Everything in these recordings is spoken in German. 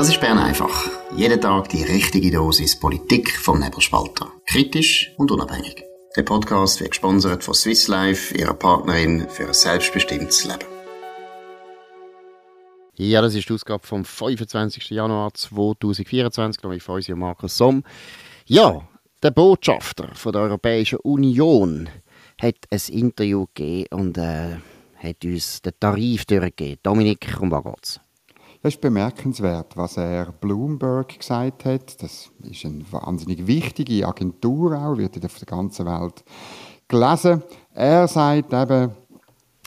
Das ist Bern einfach. Jeden Tag die richtige Dosis Politik vom Nebelspalter. Kritisch und unabhängig. Der Podcast wird gesponsert von Swiss Life, ihrer Partnerin für ein selbstbestimmtes Leben. Ja, das ist die Ausgabe vom 25. Januar 2024, glaube ich, von uns Markus Somm. Ja, der Botschafter von der Europäischen Union hat ein Interview gegeben und äh, hat uns den Tarif durchgegeben. Dominik, um was geht's? Das ist bemerkenswert, was er Bloomberg gesagt hat. Das ist eine wahnsinnig wichtige Agentur auch, wird auf der ganzen Welt gelesen. Er sagt eben,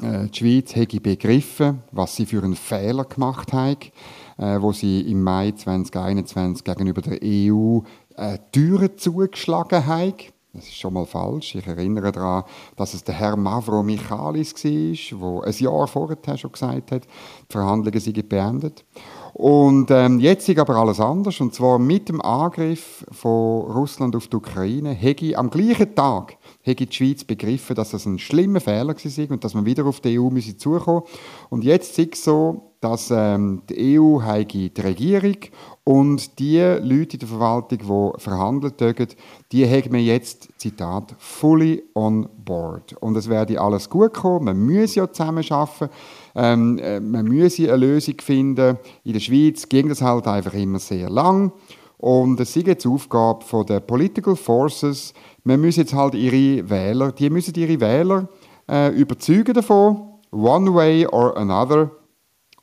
äh, die Schweiz hätte begriffen, was sie für einen Fehler gemacht hat, äh, wo sie im Mai 2021 gegenüber der EU äh, Türen zugeschlagen hat. Das ist schon mal falsch. Ich erinnere daran, dass es der Herr Mavro Michalis war, der ein Jahr vorher schon gesagt hat, die Verhandlungen sind beendet. Und ähm, jetzt ist aber alles anders. Und zwar mit dem Angriff von Russland auf die Ukraine, hätte am gleichen Tag hätte die Schweiz begriffen, dass das ein schlimmer Fehler war und dass man wieder auf die EU müsse zukommen. Und jetzt ist es so, dass ähm, die EU die Regierung und die Leute in der Verwaltung, die verhandelt haben, die haben wir jetzt, Zitat, fully on board. Und es werde alles gut kommen, man muss ja zusammen arbeiten, ähm, äh, man muss eine Lösung finden. In der Schweiz ging das halt einfach immer sehr lang. Und es ist jetzt Aufgabe der Political Forces, man muss jetzt halt ihre Wähler, die müssen ihre Wähler äh, überzeugen davon, one way or another,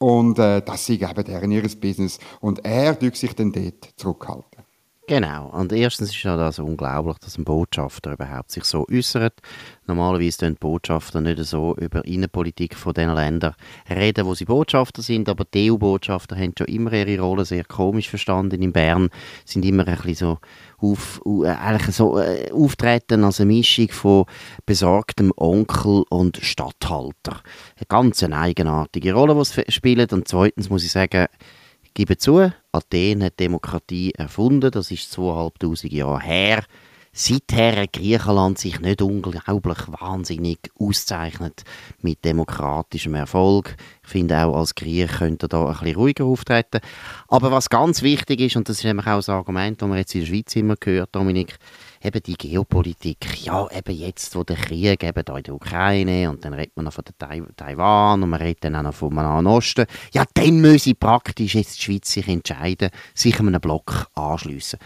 und äh, das ist eben deren ihres Business. Und er tut sich dann dort zurückhalten. Genau. Und erstens ist ja das unglaublich, dass ein Botschafter überhaupt sich so äußert. Normalerweise tun Botschafter nicht so über Innenpolitik von den Ländern reden, wo sie Botschafter sind, aber die EU-Botschafter haben schon immer ihre Rolle sehr komisch verstanden in Bern, sind immer ein bisschen so auf, äh, eigentlich so äh, auftreten als eine Mischung von besorgtem Onkel und Statthalter. Eine ganz eine eigenartige Rolle, die sie spielen. Und zweitens muss ich sagen, gebe zu, Athen hat Demokratie erfunden, das ist zweieinhalbtausend Jahre her. Seither hat Griechenland sich nicht unglaublich wahnsinnig auszeichnet mit demokratischem Erfolg. Ich finde auch als Griech könnte da ein bisschen ruhiger auftreten. Aber was ganz wichtig ist, und das ist nämlich auch das Argument, das man jetzt in der Schweiz immer gehört, Dominik, eben die Geopolitik. Ja, eben jetzt, wo der Krieg eben da in der Ukraine und dann redet man noch von der Taiwan und man redet dann auch noch vom Nahen Osten. Ja, dann müsse praktisch jetzt die Schweiz sich entscheiden, sich einem Block anschliessen.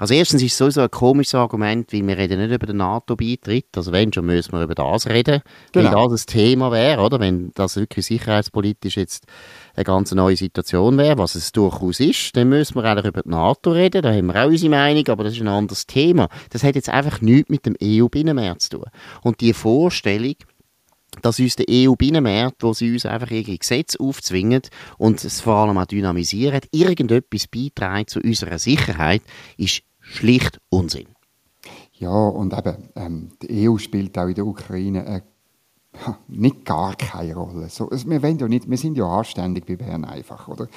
Also erstens ist es sowieso ein komisches Argument, weil wir reden nicht über den NATO-Beitritt. Also wenn schon, müssen wir über das reden, genau. weil das ein Thema wäre, oder? Wenn das wirklich sicherheitspolitisch jetzt eine ganz neue Situation wäre, was es durchaus ist, dann müssen wir eigentlich über die NATO reden. Da haben wir auch unsere Meinung, aber das ist ein anderes Thema. Das hat jetzt einfach nichts mit dem EU-Binnenmarkt zu tun. Und die Vorstellung, dass uns der EU-Binnenmarkt, wo sie uns einfach ihre Gesetze aufzwingen und es vor allem auch dynamisieren, irgendetwas beiträgt zu unserer Sicherheit, ist schlicht Unsinn. Ja, und eben, ähm, die EU spielt auch in der Ukraine eine nicht gar keine Rolle. So, also wir, ja nicht, wir sind ja anständig bei Bern einfach, oder?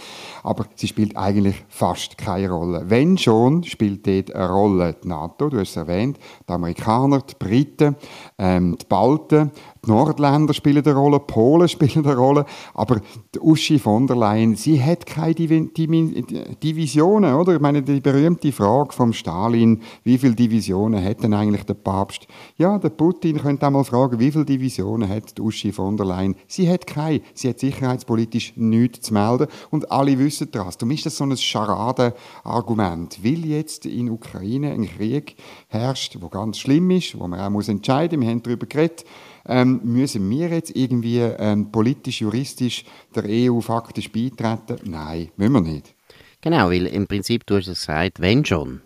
Aber sie spielt eigentlich fast keine Rolle. Wenn schon, spielt dort eine Rolle die NATO, du hast es erwähnt, die Amerikaner, die Briten, ähm, die Balten, die Nordländer spielen eine Rolle, die Polen spielen eine Rolle, aber die Uschi von der Leyen, sie hat keine Divisionen, oder? Ich meine, die berühmte Frage vom Stalin, wie viele Divisionen hat denn eigentlich der Papst? Ja, der Putin könnte einmal fragen, wie viele Divisionen hat die Uschi von der Leyen? Sie hat keine. Sie hat sicherheitspolitisch nichts zu melden und alle wissen das. Darum ist das so ein Scharadenargument. Weil jetzt in Ukraine ein Krieg herrscht, wo ganz schlimm ist, wo man auch muss entscheiden, wir haben darüber geredet, ähm, müssen wir jetzt irgendwie ähm, politisch, juristisch der EU faktisch beitreten? Nein, müssen wir nicht. Genau, weil im Prinzip, du hast es gesagt, wenn schon,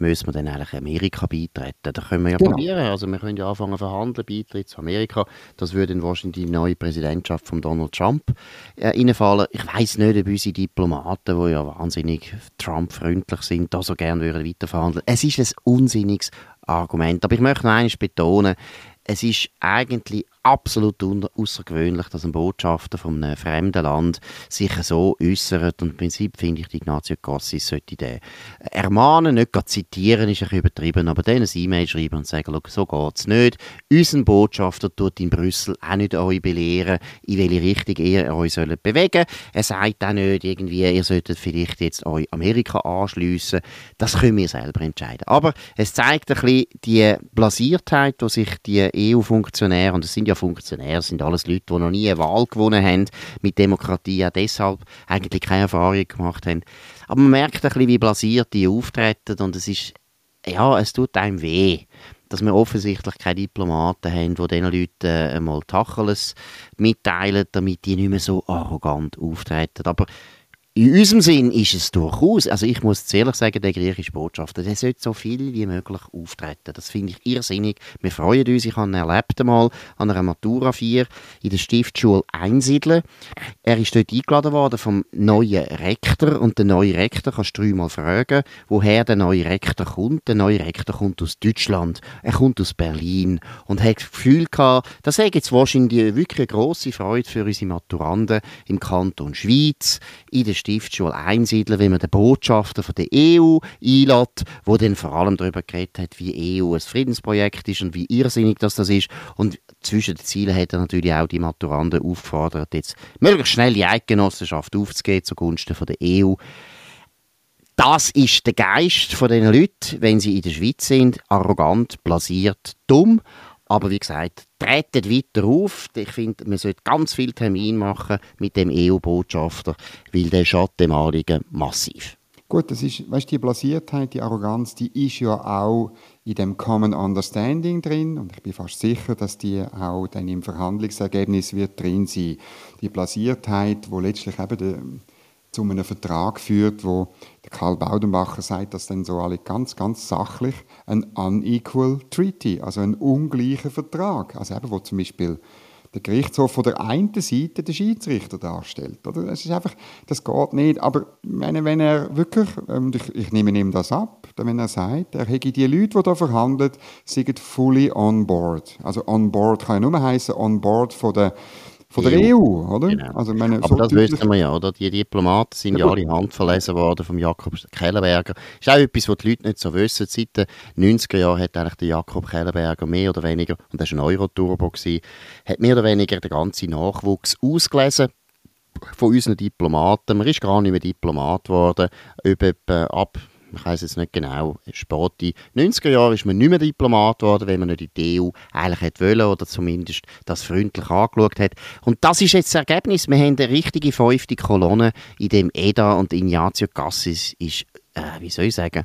müssen wir dann eigentlich Amerika beitreten. Da können wir ja genau. probieren. Also wir können ja anfangen zu verhandeln, Beitritt zu Amerika. Das würde dann wahrscheinlich die neue Präsidentschaft von Donald Trump äh, reinfallen. Ich weiß nicht, ob unsere Diplomaten, die ja wahnsinnig Trump-freundlich sind, da so gerne würden weiterverhandeln. Es ist ein unsinniges Argument. Aber ich möchte noch eines betonen, es ist eigentlich absolut außergewöhnlich, dass ein Botschafter von einem fremden Land sich so äußert. Und im Prinzip finde ich, Ignazio Cassis sollte den ermahnen, nicht zitieren, ist ein bisschen übertrieben, aber denen ein E-Mail schreiben und sagen, so geht es nicht. Unser Botschafter tut in Brüssel auch nicht euch belehren, in welche Richtung ihr euch sollt bewegen Er sagt auch nicht irgendwie, ihr solltet vielleicht jetzt euch Amerika anschliessen. Das können wir selber entscheiden. Aber es zeigt ein bisschen die Blasiertheit, die sich die EU-Funktionäre, und es sind ja Funktionäre, sind alles Leute, die noch nie eine Wahl gewonnen haben mit Demokratie, auch deshalb eigentlich keine Erfahrung gemacht haben. Aber man merkt ein bisschen, wie blasiert die auftreten und es ist, ja, es tut einem weh dass wir offensichtlich keine Diplomaten haben, die diesen Leuten äh, einmal Tacheles mitteilen, damit die nicht mehr so arrogant auftreten. Aber in unserem Sinn ist es durchaus, also ich muss ehrlich sagen, der griechische Botschafter, der sollte so viel wie möglich auftreten. Das finde ich irrsinnig. Wir freuen uns, ich habe ihn erlebt einmal an einer Matura 4 in der Stiftschule Einsiedeln. Er ist dort eingeladen worden vom neuen Rektor und der neue Rektor, kannst du dreimal fragen, woher der neue Rektor kommt. Der neue Rektor kommt aus Deutschland, er kommt aus Berlin und hat das Gefühl gehabt, das sei jetzt wahrscheinlich wirklich eine grosse Freude für unsere Maturanden im Kanton Schweiz, in der Stiftsschule einsiedeln, wie man den Botschafter von der EU einlädt, wo dann vor allem darüber geredet hat, wie EU ein Friedensprojekt ist und wie irrsinnig das, das ist. Und zwischen den Zielen hat er natürlich auch die Maturanden aufgefordert, jetzt möglichst schnell die Eidgenossenschaft aufzugehen zugunsten von der EU. Das ist der Geist von den Leuten, wenn sie in der Schweiz sind, arrogant, blasiert, dumm. Aber wie gesagt, tretet weiter auf. Ich finde, man sollte ganz viel Termin machen mit dem EU-Botschafter, weil der schadet dem Anliegen massiv. Gut, das ist, weißt, die Blasiertheit, die Arroganz, die ist ja auch in dem Common Understanding drin und ich bin fast sicher, dass die auch dann im Verhandlungsergebnis wird drin sein. Die Blasiertheit, wo letztlich eben der, zu einem Vertrag führt, wo der Karl Baudenbacher sagt, dass dann so alle ganz, ganz sachlich ein unequal treaty, also ein ungleicher Vertrag, also eben, wo zum Beispiel der Gerichtshof von der einen Seite den Schiedsrichter darstellt. Oder? Das ist einfach, das geht nicht. Aber meine, wenn er wirklich, ähm, ich, ich, nehme ihm das ab, wenn er sagt, er hätte die Leute, die da verhandeln, sind fully on board. Also on board kann ja nur heißen on board von der von der EU, EU oder? Genau. Also meine, Aber so das wissen wir ja, oder? Die Diplomaten sind ja, ja alle handverlesen worden vom Jakob Kellenberger. Das ist auch etwas, was die Leute nicht so wissen. Seit den 90er Jahren hat eigentlich der Jakob Kellenberger mehr oder weniger, und das war ein Euro-Turbo, hat mehr oder weniger den ganzen Nachwuchs ausgelesen von unseren Diplomaten. Man ist gar nicht mehr Diplomat geworden, ab ich weiß jetzt nicht genau, späte 90er Jahre ist man nicht mehr Diplomat geworden, wenn man nicht in die EU eigentlich hätte wollen oder zumindest das freundlich angeschaut hat. Und das ist jetzt das Ergebnis. Wir haben eine richtige fünfte Kolonne, in dem Eda und Ignazio Cassis ist, äh, wie soll ich sagen,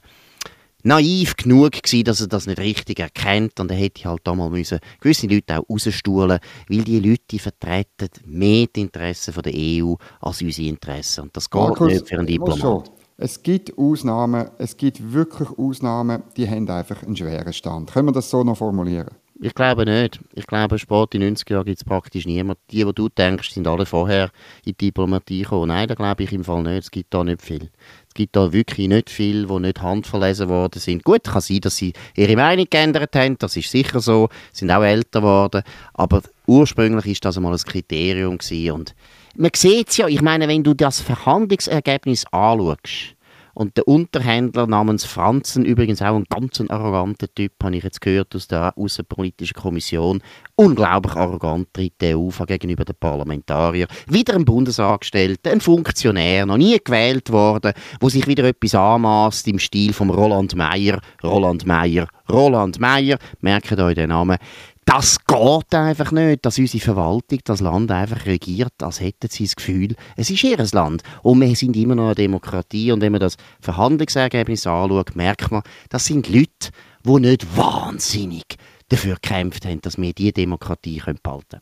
naiv genug gewesen, dass er das nicht richtig erkennt und er hätte halt da mal müssen gewisse Leute auch rausstuhlen, weil die Leute vertreten mehr die Interessen der EU als unsere Interessen und das geht Markus, nicht für einen Diplomat. Es gibt Ausnahmen, es gibt wirklich Ausnahmen, die haben einfach einen schweren Stand. Können wir das so noch formulieren? Ich glaube nicht. Ich glaube, spät in den 90er Jahren gibt es praktisch niemanden. Die, die du denkst, sind alle vorher in die Diplomatie gekommen. Nein, da glaube ich im Fall nicht. Es gibt da nicht viel. Es gibt da wirklich nicht viel, die nicht handverlesen worden sind. Gut, kann sein, dass sie ihre Meinung geändert haben. Das ist sicher so. Sie sind auch älter geworden. Aber ursprünglich ist das einmal ein Kriterium gewesen. Und man sieht es ja, ich meine, wenn du das Verhandlungsergebnis anschaust, und der Unterhändler namens Franzen, übrigens auch ein ganz arroganter Typ, habe ich jetzt gehört aus der Außenpolitischen Kommission, unglaublich arrogant tritt der auf gegenüber den Parlamentariern. Wieder ein Bundesangestellter, ein Funktionär, noch nie gewählt worden, wo sich wieder etwas anmaßt im Stil von Roland Meyer, Roland Meyer, Roland Meyer, merkt euch den Namen. Das geht einfach nicht, dass unsere Verwaltung das Land einfach regiert, als hätten sie das Gefühl, es ist ihr Land. Und wir sind immer noch eine Demokratie. Und wenn man das Verhandlungsergebnis anschaut, merkt man, das sind Leute, die nicht wahnsinnig dafür gekämpft haben, dass wir diese Demokratie behalten können.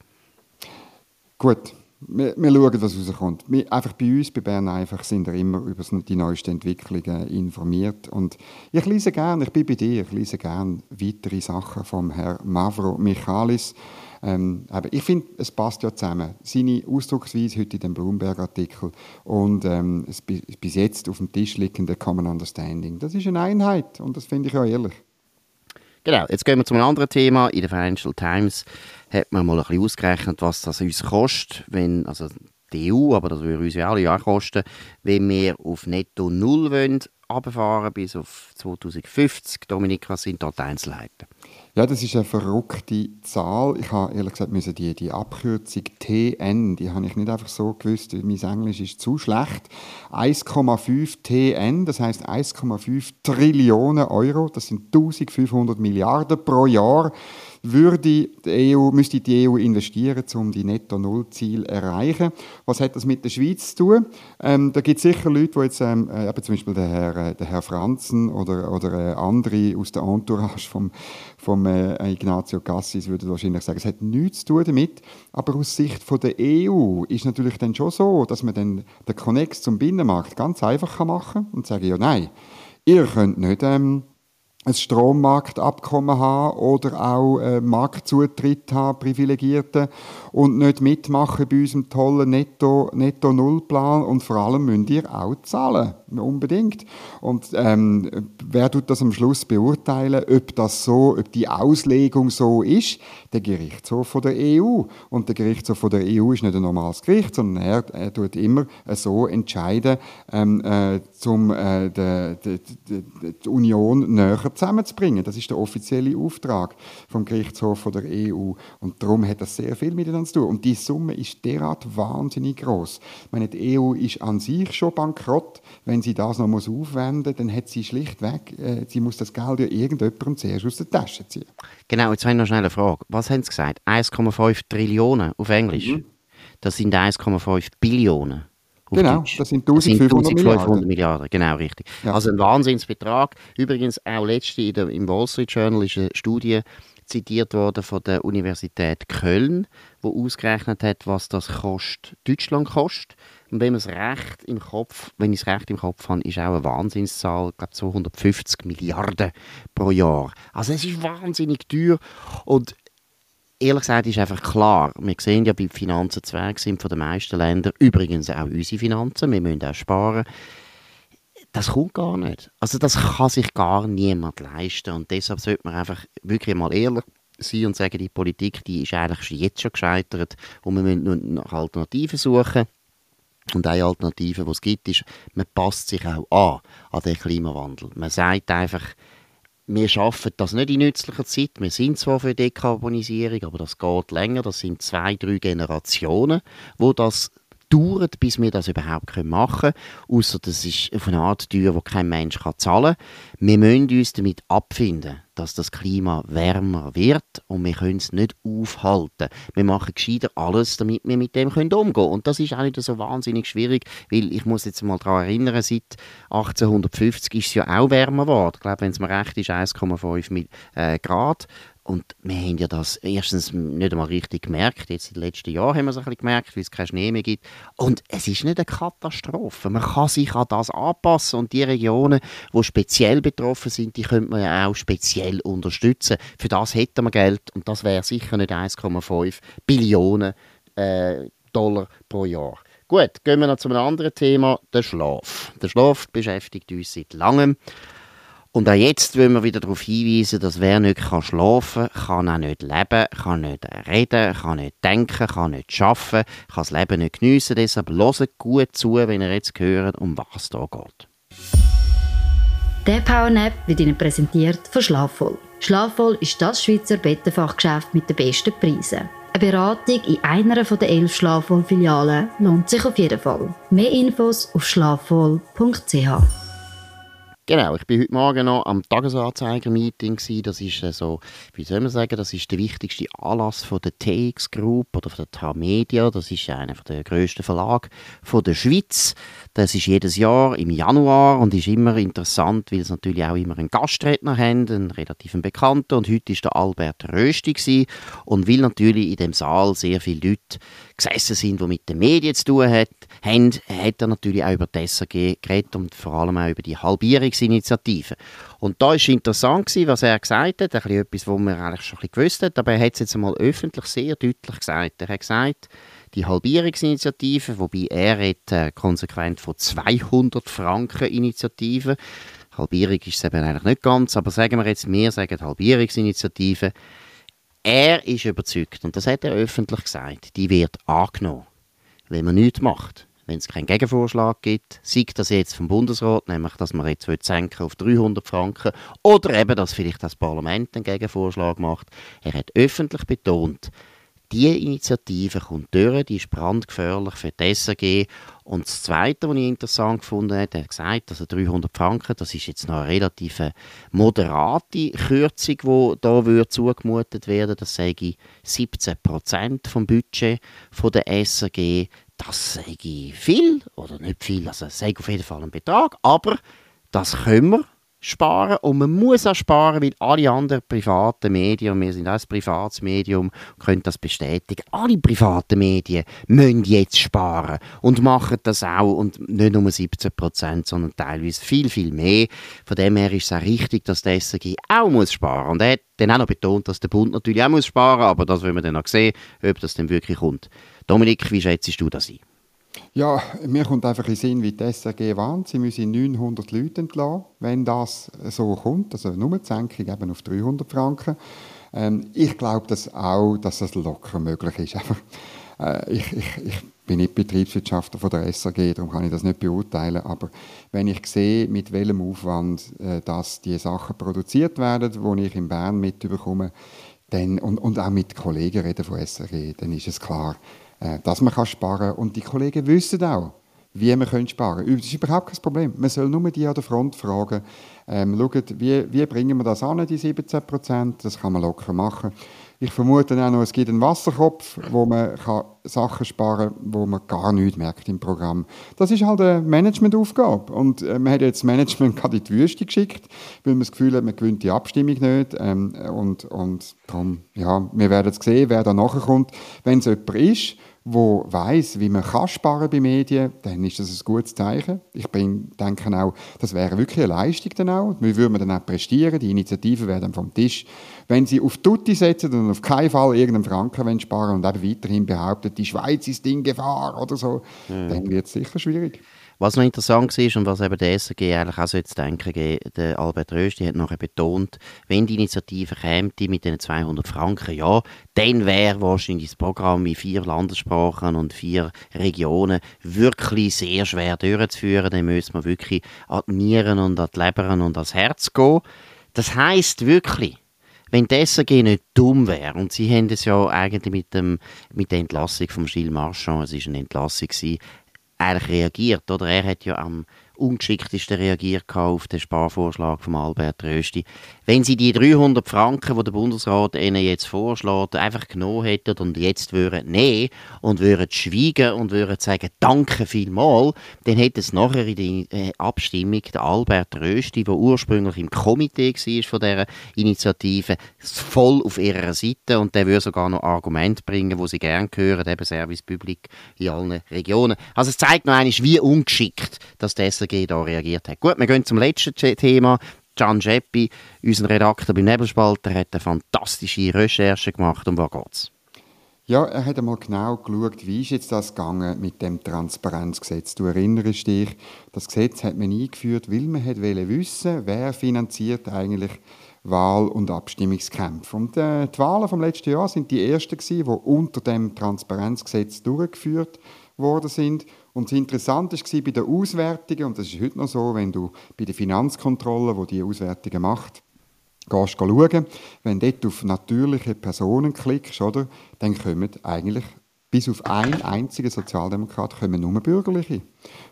Gut, wir, wir schauen, was rauskommt. Wir, einfach bei uns, bei Bern einfach, sind wir immer über die neuesten Entwicklungen informiert. Und ich lese gerne, ich bin bei dir, ich lese gerne weitere Sachen vom Herrn Mavro Michalis. Ähm, ich finde, es passt ja zusammen. Seine Ausdrucksweise heute in dem Bloomberg-Artikel und ähm, das bis jetzt auf dem Tisch liegende Common Understanding, das ist eine Einheit und das finde ich ja ehrlich. Genau, jetzt gehen wir zu einem anderen Thema. In der Financial Times hat man mal ein bisschen ausgerechnet, was das uns kostet, wenn, also die EU, aber das würde uns ja alle Jahr kosten, wenn wir auf Netto Null wollen, runterfahren bis auf 2050. Dominik, was sind dort die Einzelheiten? Ja, das ist eine verrückte Zahl. Ich habe ehrlich gesagt müssen die, die Abkürzung TN, die habe ich nicht einfach so gewusst, mein Englisch ist zu schlecht. 1,5 TN, das heißt 1,5 Trillionen Euro, das sind 1500 Milliarden pro Jahr würde die EU, müsste die EU investieren, um die Netto-Null-Ziel zu erreichen. Was hat das mit der Schweiz zu tun? Ähm, da gibt es sicher Leute, die jetzt, ähm, äh, zum Beispiel der Herr, äh, der Herr Franzen oder, oder äh, andere aus der Entourage vom, vom äh, Ignazio Cassis würden wahrscheinlich sagen, es hat nichts zu tun damit. Aber aus Sicht von der EU ist natürlich dann schon so, dass man dann den Connex zum Binnenmarkt ganz einfach machen kann und sagen, ja nein, ihr könnt nicht ähm, ein Strommarktabkommen haben oder auch äh, Marktzutritt haben, privilegierte und nicht mitmachen bei unserem tollen Netto-Null-Plan und vor allem müsst ihr auch zahlen, unbedingt. Und ähm, wer tut das am Schluss beurteilen, ob das so, ob die Auslegung so ist? Der Gerichtshof von der EU. Und der Gerichtshof von der EU ist nicht ein normales Gericht, sondern er, er tut immer so entscheiden, ähm, äh, um äh, die, die, die Union näher zusammenzubringen. Das ist der offizielle Auftrag vom Gerichtshof von der EU. Und darum hat das sehr viel miteinander zu tun. Und die Summe ist derart wahnsinnig groß. Ich meine, die EU ist an sich schon bankrott. Wenn sie das noch muss aufwenden muss, dann hat sie schlichtweg, äh, sie muss das Geld ja irgendjemandem zuerst aus der Tasche ziehen. Genau, jetzt habe ich noch schnell eine Frage. Was haben Sie gesagt? 1,5 Trillionen auf Englisch? Mhm. Das sind 1,5 Billionen. Genau, das sind 1500 Milliarden. Milliarden. Genau, richtig. Ja. Also ein Wahnsinnsbetrag. Übrigens auch letzte im Wall Street Journal ist eine Studie zitiert worden von der Universität Köln, wo ausgerechnet hat, was das kostet, Deutschland kostet. Und wenn man es recht im Kopf, wenn ich es recht im Kopf habe, ist auch eine Wahnsinnszahl, ich glaube 250 Milliarden pro Jahr. Also es ist wahnsinnig teuer und ehrlich gesagt ist einfach klar, wir sehen ja, die Finanzen Zwerg sind von den meisten Ländern, übrigens auch unsere Finanzen, wir müssen auch sparen. Das kommt gar nicht. Also das kann sich gar niemand leisten und deshalb sollte man einfach wirklich mal ehrlich sein und sagen, die Politik, die ist eigentlich jetzt schon gescheitert und wir müssen nun nach Alternativen suchen. Und eine Alternative, die es gibt, ist, man passt sich auch an, an den Klimawandel. Man sagt einfach, wir schaffen das nicht in nützlicher Zeit. Wir sind zwar für Dekarbonisierung, aber das geht länger. Das sind zwei, drei Generationen, wo das dauert, bis wir das überhaupt machen können. Außer das ist auf eine Art teuer, die kein Mensch zahlen kann. Wir müssen uns damit abfinden, dass das Klima wärmer wird und wir können es nicht aufhalten. Wir machen gescheiter alles, damit wir mit dem umgehen können. Und das ist auch nicht so wahnsinnig schwierig, weil ich muss jetzt mal daran erinnern, seit 1850 ist es ja auch wärmer geworden. Ich glaube, wenn es mir recht ist, 1,5 äh, Grad. Und wir haben ja das erstens nicht einmal richtig gemerkt. Jetzt in den letzten Jahren haben wir es ein bisschen gemerkt, weil es keinen Schnee mehr gibt. Und es ist nicht eine Katastrophe. Man kann sich an das anpassen. Und die Regionen, die speziell betroffen sind, die könnte man ja auch speziell unterstützen. Für das hätten wir Geld. Und das wäre sicher nicht 1,5 Billionen äh, Dollar pro Jahr. Gut, gehen wir noch zu einem anderen Thema, der Schlaf. Der Schlaf beschäftigt uns seit langem. Und auch jetzt wollen wir wieder darauf hinweisen, dass wer nicht schlafen kann, kann auch nicht leben, kann nicht reden, kann nicht denken, kann nicht arbeiten, kann das Leben nicht geniessen. Deshalb hört gut zu, wenn ihr jetzt hört, um was da geht. Der Powernap wird Ihnen präsentiert von Schlafvoll. Schlafvoll ist das Schweizer Bettenfachgeschäft mit den besten Preisen. Eine Beratung in einer der elf Schlafvoll-Filialen lohnt sich auf jeden Fall. Mehr Infos auf schlafvoll.ch. Genau, ich bin heute Morgen noch am Tagesanzeiger-Meeting. Das ist äh, so, wie soll man sagen, das ist der wichtigste Anlass von der TX Group oder von der Tamedia. Das ist einer der grössten Verlage der Schweiz. Das ist jedes Jahr im Januar und ist immer interessant, weil es natürlich auch immer einen Gastredner haben, einen relativ bekannten. Und heute ist der Albert Rösti und weil natürlich in dem Saal sehr viele Leute gesessen sind, die mit den Medien zu tun hat, haben, hat er natürlich auch über die SRG geredet und vor allem auch über die Halbierungsinitiative. Und da ist interessant gewesen, was er gesagt hat, ein bisschen etwas, was man eigentlich schon ein gewusst hat, aber er hat es jetzt einmal öffentlich sehr deutlich gesagt. Er hat gesagt, die Halbierungsinitiative, wobei er redet, äh, konsequent von 200 Franken Initiative, Halbierung ist es eben eigentlich nicht ganz, aber sagen wir jetzt, wir sagen Halbierungsinitiative. Er ist überzeugt, und das hat er öffentlich gesagt, die wird angenommen, wenn man nichts macht wenn es keinen Gegenvorschlag gibt, sei das jetzt vom Bundesrat, nämlich dass man jetzt senken auf 300 Franken, oder eben, dass vielleicht das Parlament einen Gegenvorschlag macht. Er hat öffentlich betont, diese Initiative kommt durch, die ist brandgefährlich für die SRG. Und das Zweite, was ich interessant gefunden habe, er hat gesagt, also 300 Franken, das ist jetzt noch eine relativ moderate Kürzung, die würde zugemutet werden. Das sage 17 Prozent vom Budget der SRG das sei viel oder nicht viel, also es sei auf jeden Fall ein Betrag, aber das können wir sparen und man muss auch sparen, weil alle anderen privaten Medien, wir sind auch ein privates Medium, können das bestätigen, alle privaten Medien müssen jetzt sparen und machen das auch und nicht nur 17 Prozent, sondern teilweise viel, viel mehr. Von dem her ist es auch richtig, dass der SRG auch muss sparen und er hat dann auch noch betont, dass der Bund natürlich auch muss sparen, aber das wollen wir dann noch sehen, ob das dann wirklich kommt. Dominik, wie schätzt du das ein? Ja, mir kommt einfach in den Sinn, wie die SRG warnt, sie müssen 900 Leute entlassen, wenn das so kommt, also nur die Senkung eben auf 300 Franken. Ähm, ich glaube das auch, dass das locker möglich ist. Aber, äh, ich, ich, ich bin nicht Betriebswirtschaftler von der SRG, darum kann ich das nicht beurteilen. Aber wenn ich sehe, mit welchem Aufwand äh, dass die Sachen produziert werden, die ich in Bern mitbekomme, dann, und, und auch mit Kollegen reden von SRG, dann ist es klar, dass man sparen kann. Und die Kollegen wissen auch, wie man sparen kann. Das ist überhaupt kein Problem. Man soll nur die an der Front fragen, ähm, schaut, wie, wie bringen wir das an, die 17 Prozent? Das kann man locker machen. Ich vermute auch noch, es gibt einen Wasserkopf, wo man kann Sachen sparen kann, wo man gar nichts merkt im Programm. Das ist halt eine Managementaufgabe. Und äh, man hat jetzt das Management gerade in die Wüste geschickt, weil man das Gefühl hat, man gewinnt die Abstimmung nicht. Ähm, und, und darum, ja, wir werden es sehen, wer da nachher kommt. Wenn es jemand ist, wo weiß, wie man kann sparen bei Medien, dann ist das ein gutes Zeichen. Ich bin, denke auch, das wäre wirklich eine Leistung dann auch. Wir würden dann auch prestieren, die Initiativen werden vom Tisch. Wenn sie auf Tutti setzen und auf keinen Fall irgendeinen Franken sparen und eben weiterhin behaupten, die Schweiz ist in Gefahr oder so, mhm. dann wird es sicher schwierig. Was noch interessant ist und was eben der SRG eigentlich auch so jetzt denken, der Albert Rösti hat nachher betont, wenn die Initiative käme mit den 200 Franken, ja, dann wäre wahrscheinlich das Programm in vier Landessprachen und vier Regionen wirklich sehr schwer durchzuführen. Dann müsste man wirklich an die Nieren und an die Lebern und ans Herz gehen. Das heißt wirklich, wenn die SRG nicht dumm wäre, und sie haben es ja eigentlich mit, dem, mit der Entlassung von Gilles Marchand, es war eine Entlassung, gewesen, eigentlich reagiert. Oder? Er hat ja am ungeschicktesten reagiert auf den Sparvorschlag von Albert Rösti. Wenn sie die 300 Franken, die der Bundesrat ihnen jetzt vorschlägt, einfach genommen hätten und jetzt würden nehmen und würden schweigen und würden sagen, danke vielmal, dann hätte es nachher in der äh, Abstimmung der Albert Rösti, der ursprünglich im Komitee war von dieser Initiative, voll auf ihrer Seite und der würde sogar noch Argumente bringen, wo sie gerne hören, eben Service Public in allen Regionen. Also es zeigt noch einmal, wie ungeschickt dass der SRG da reagiert hat. Gut, wir gehen zum letzten Thema. Gian Scheppi, unser Redakteur beim Nebelspalter, hat eine fantastische Recherche gemacht. Um was geht's? Ja, er hat einmal genau geschaut, wie ist jetzt das gegangen mit dem Transparenzgesetz. Du erinnerst dich, das Gesetz hat man eingeführt, weil man hat wissen, wer finanziert eigentlich Wahl- und Abstimmungskämpfe. Und äh, die Wahlen vom letzten Jahr sind die ersten gewesen, die unter dem Transparenzgesetz durchgeführt worden sind. Und das Interessante war bei den Auswertungen, und das ist heute noch so, wenn du bei der Finanzkontrolle, wo die Auswertungen macht, gehst schauen, wenn du dort auf natürliche Personen klickst, oder, dann kommen eigentlich bis auf einen einzigen Sozialdemokrat kommen nur Bürgerliche.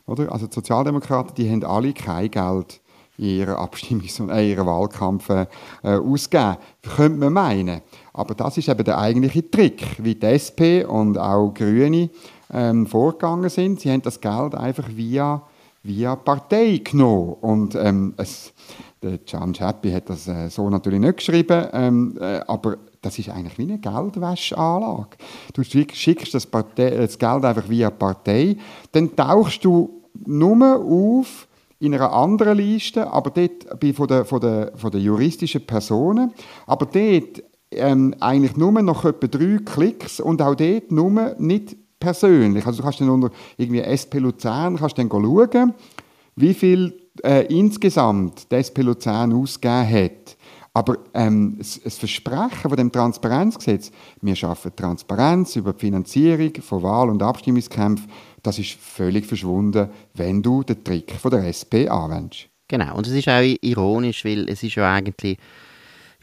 Oder? Also die Sozialdemokraten die haben alle kein Geld in ihren Abstimmungs- und äh, ihren Wahlkampf äh, ausgeben. Könnte man meinen. Aber das ist eben der eigentliche Trick, wie die SP und auch Grüne ähm, vorgegangen sind. Sie haben das Geld einfach via, via Partei genommen. Und ähm, es, der Can Chappy hat das äh, so natürlich nicht geschrieben, ähm, äh, aber das ist eigentlich wie eine Geldwäscheanlage. Du schickst das, Partei, das Geld einfach via Partei, dann tauchst du nur auf in einer anderen Liste, aber dort von den, von den, von den juristischen Personen, aber dort ähm, eigentlich nur noch etwa drei Klicks und auch dort nur nicht persönlich. Also du kannst dann unter irgendwie SP Luzern kannst dann schauen, wie viel äh, insgesamt das SP Luzern ausgegeben hat. Aber ähm, das, das Versprechen von dem Transparenzgesetz, wir schaffen Transparenz über die Finanzierung von Wahl- und Abstimmungskämpfen, das ist völlig verschwunden, wenn du den Trick von der SP anwendest. Genau, und es ist auch ironisch, weil es ist ja eigentlich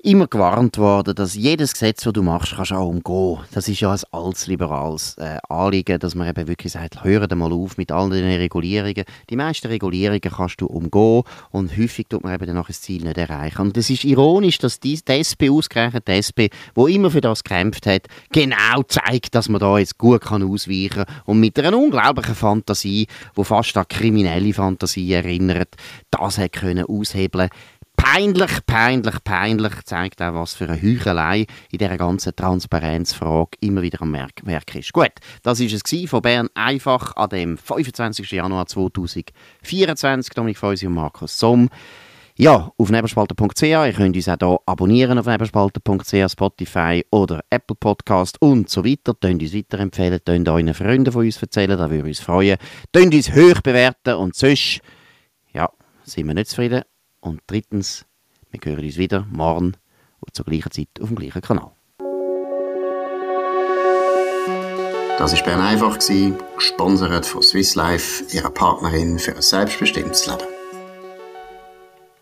immer gewarnt worden, dass jedes Gesetz, das du machst, kannst auch umgehen. Das ist ja ein altes liberales äh, Anliegen, dass man eben wirklich sagt, hör mal auf mit all den Regulierungen. Die meisten Regulierungen kannst du umgehen und häufig tut man eben dann das Ziel nicht erreichen. Und es ist ironisch, dass die, die SP ausgerechnet, die SP, wo immer für das gekämpft hat, genau zeigt, dass man da jetzt gut kann ausweichen kann und mit einer unglaublichen Fantasie, wo fast an kriminelle Fantasie erinnert, das hat können aushebeln peinlich, peinlich, peinlich zeigt auch, was für eine Heuchelei in dieser ganzen Transparenzfrage immer wieder am Werk ist. Gut, das war es von Bern einfach an dem 25. Januar 2024. Dominik Feusi und Markus Somm. Ja, auf neberspalter.ch. Ihr könnt uns auch hier abonnieren auf neberspalter.ch, Spotify oder Apple Podcast und so weiter. Könnt uns weiterempfehlen, könnt euren Freunden von uns erzählen, das würde uns freuen. Könnt uns hoch bewerten und sonst, ja, sind wir nicht zufrieden und drittens, wir hören uns wieder morgen und zur gleichen Zeit auf dem gleichen Kanal. Das war Bern einfach, gesponsert von Swiss Life, ihrer Partnerin für ein selbstbestimmtes Leben.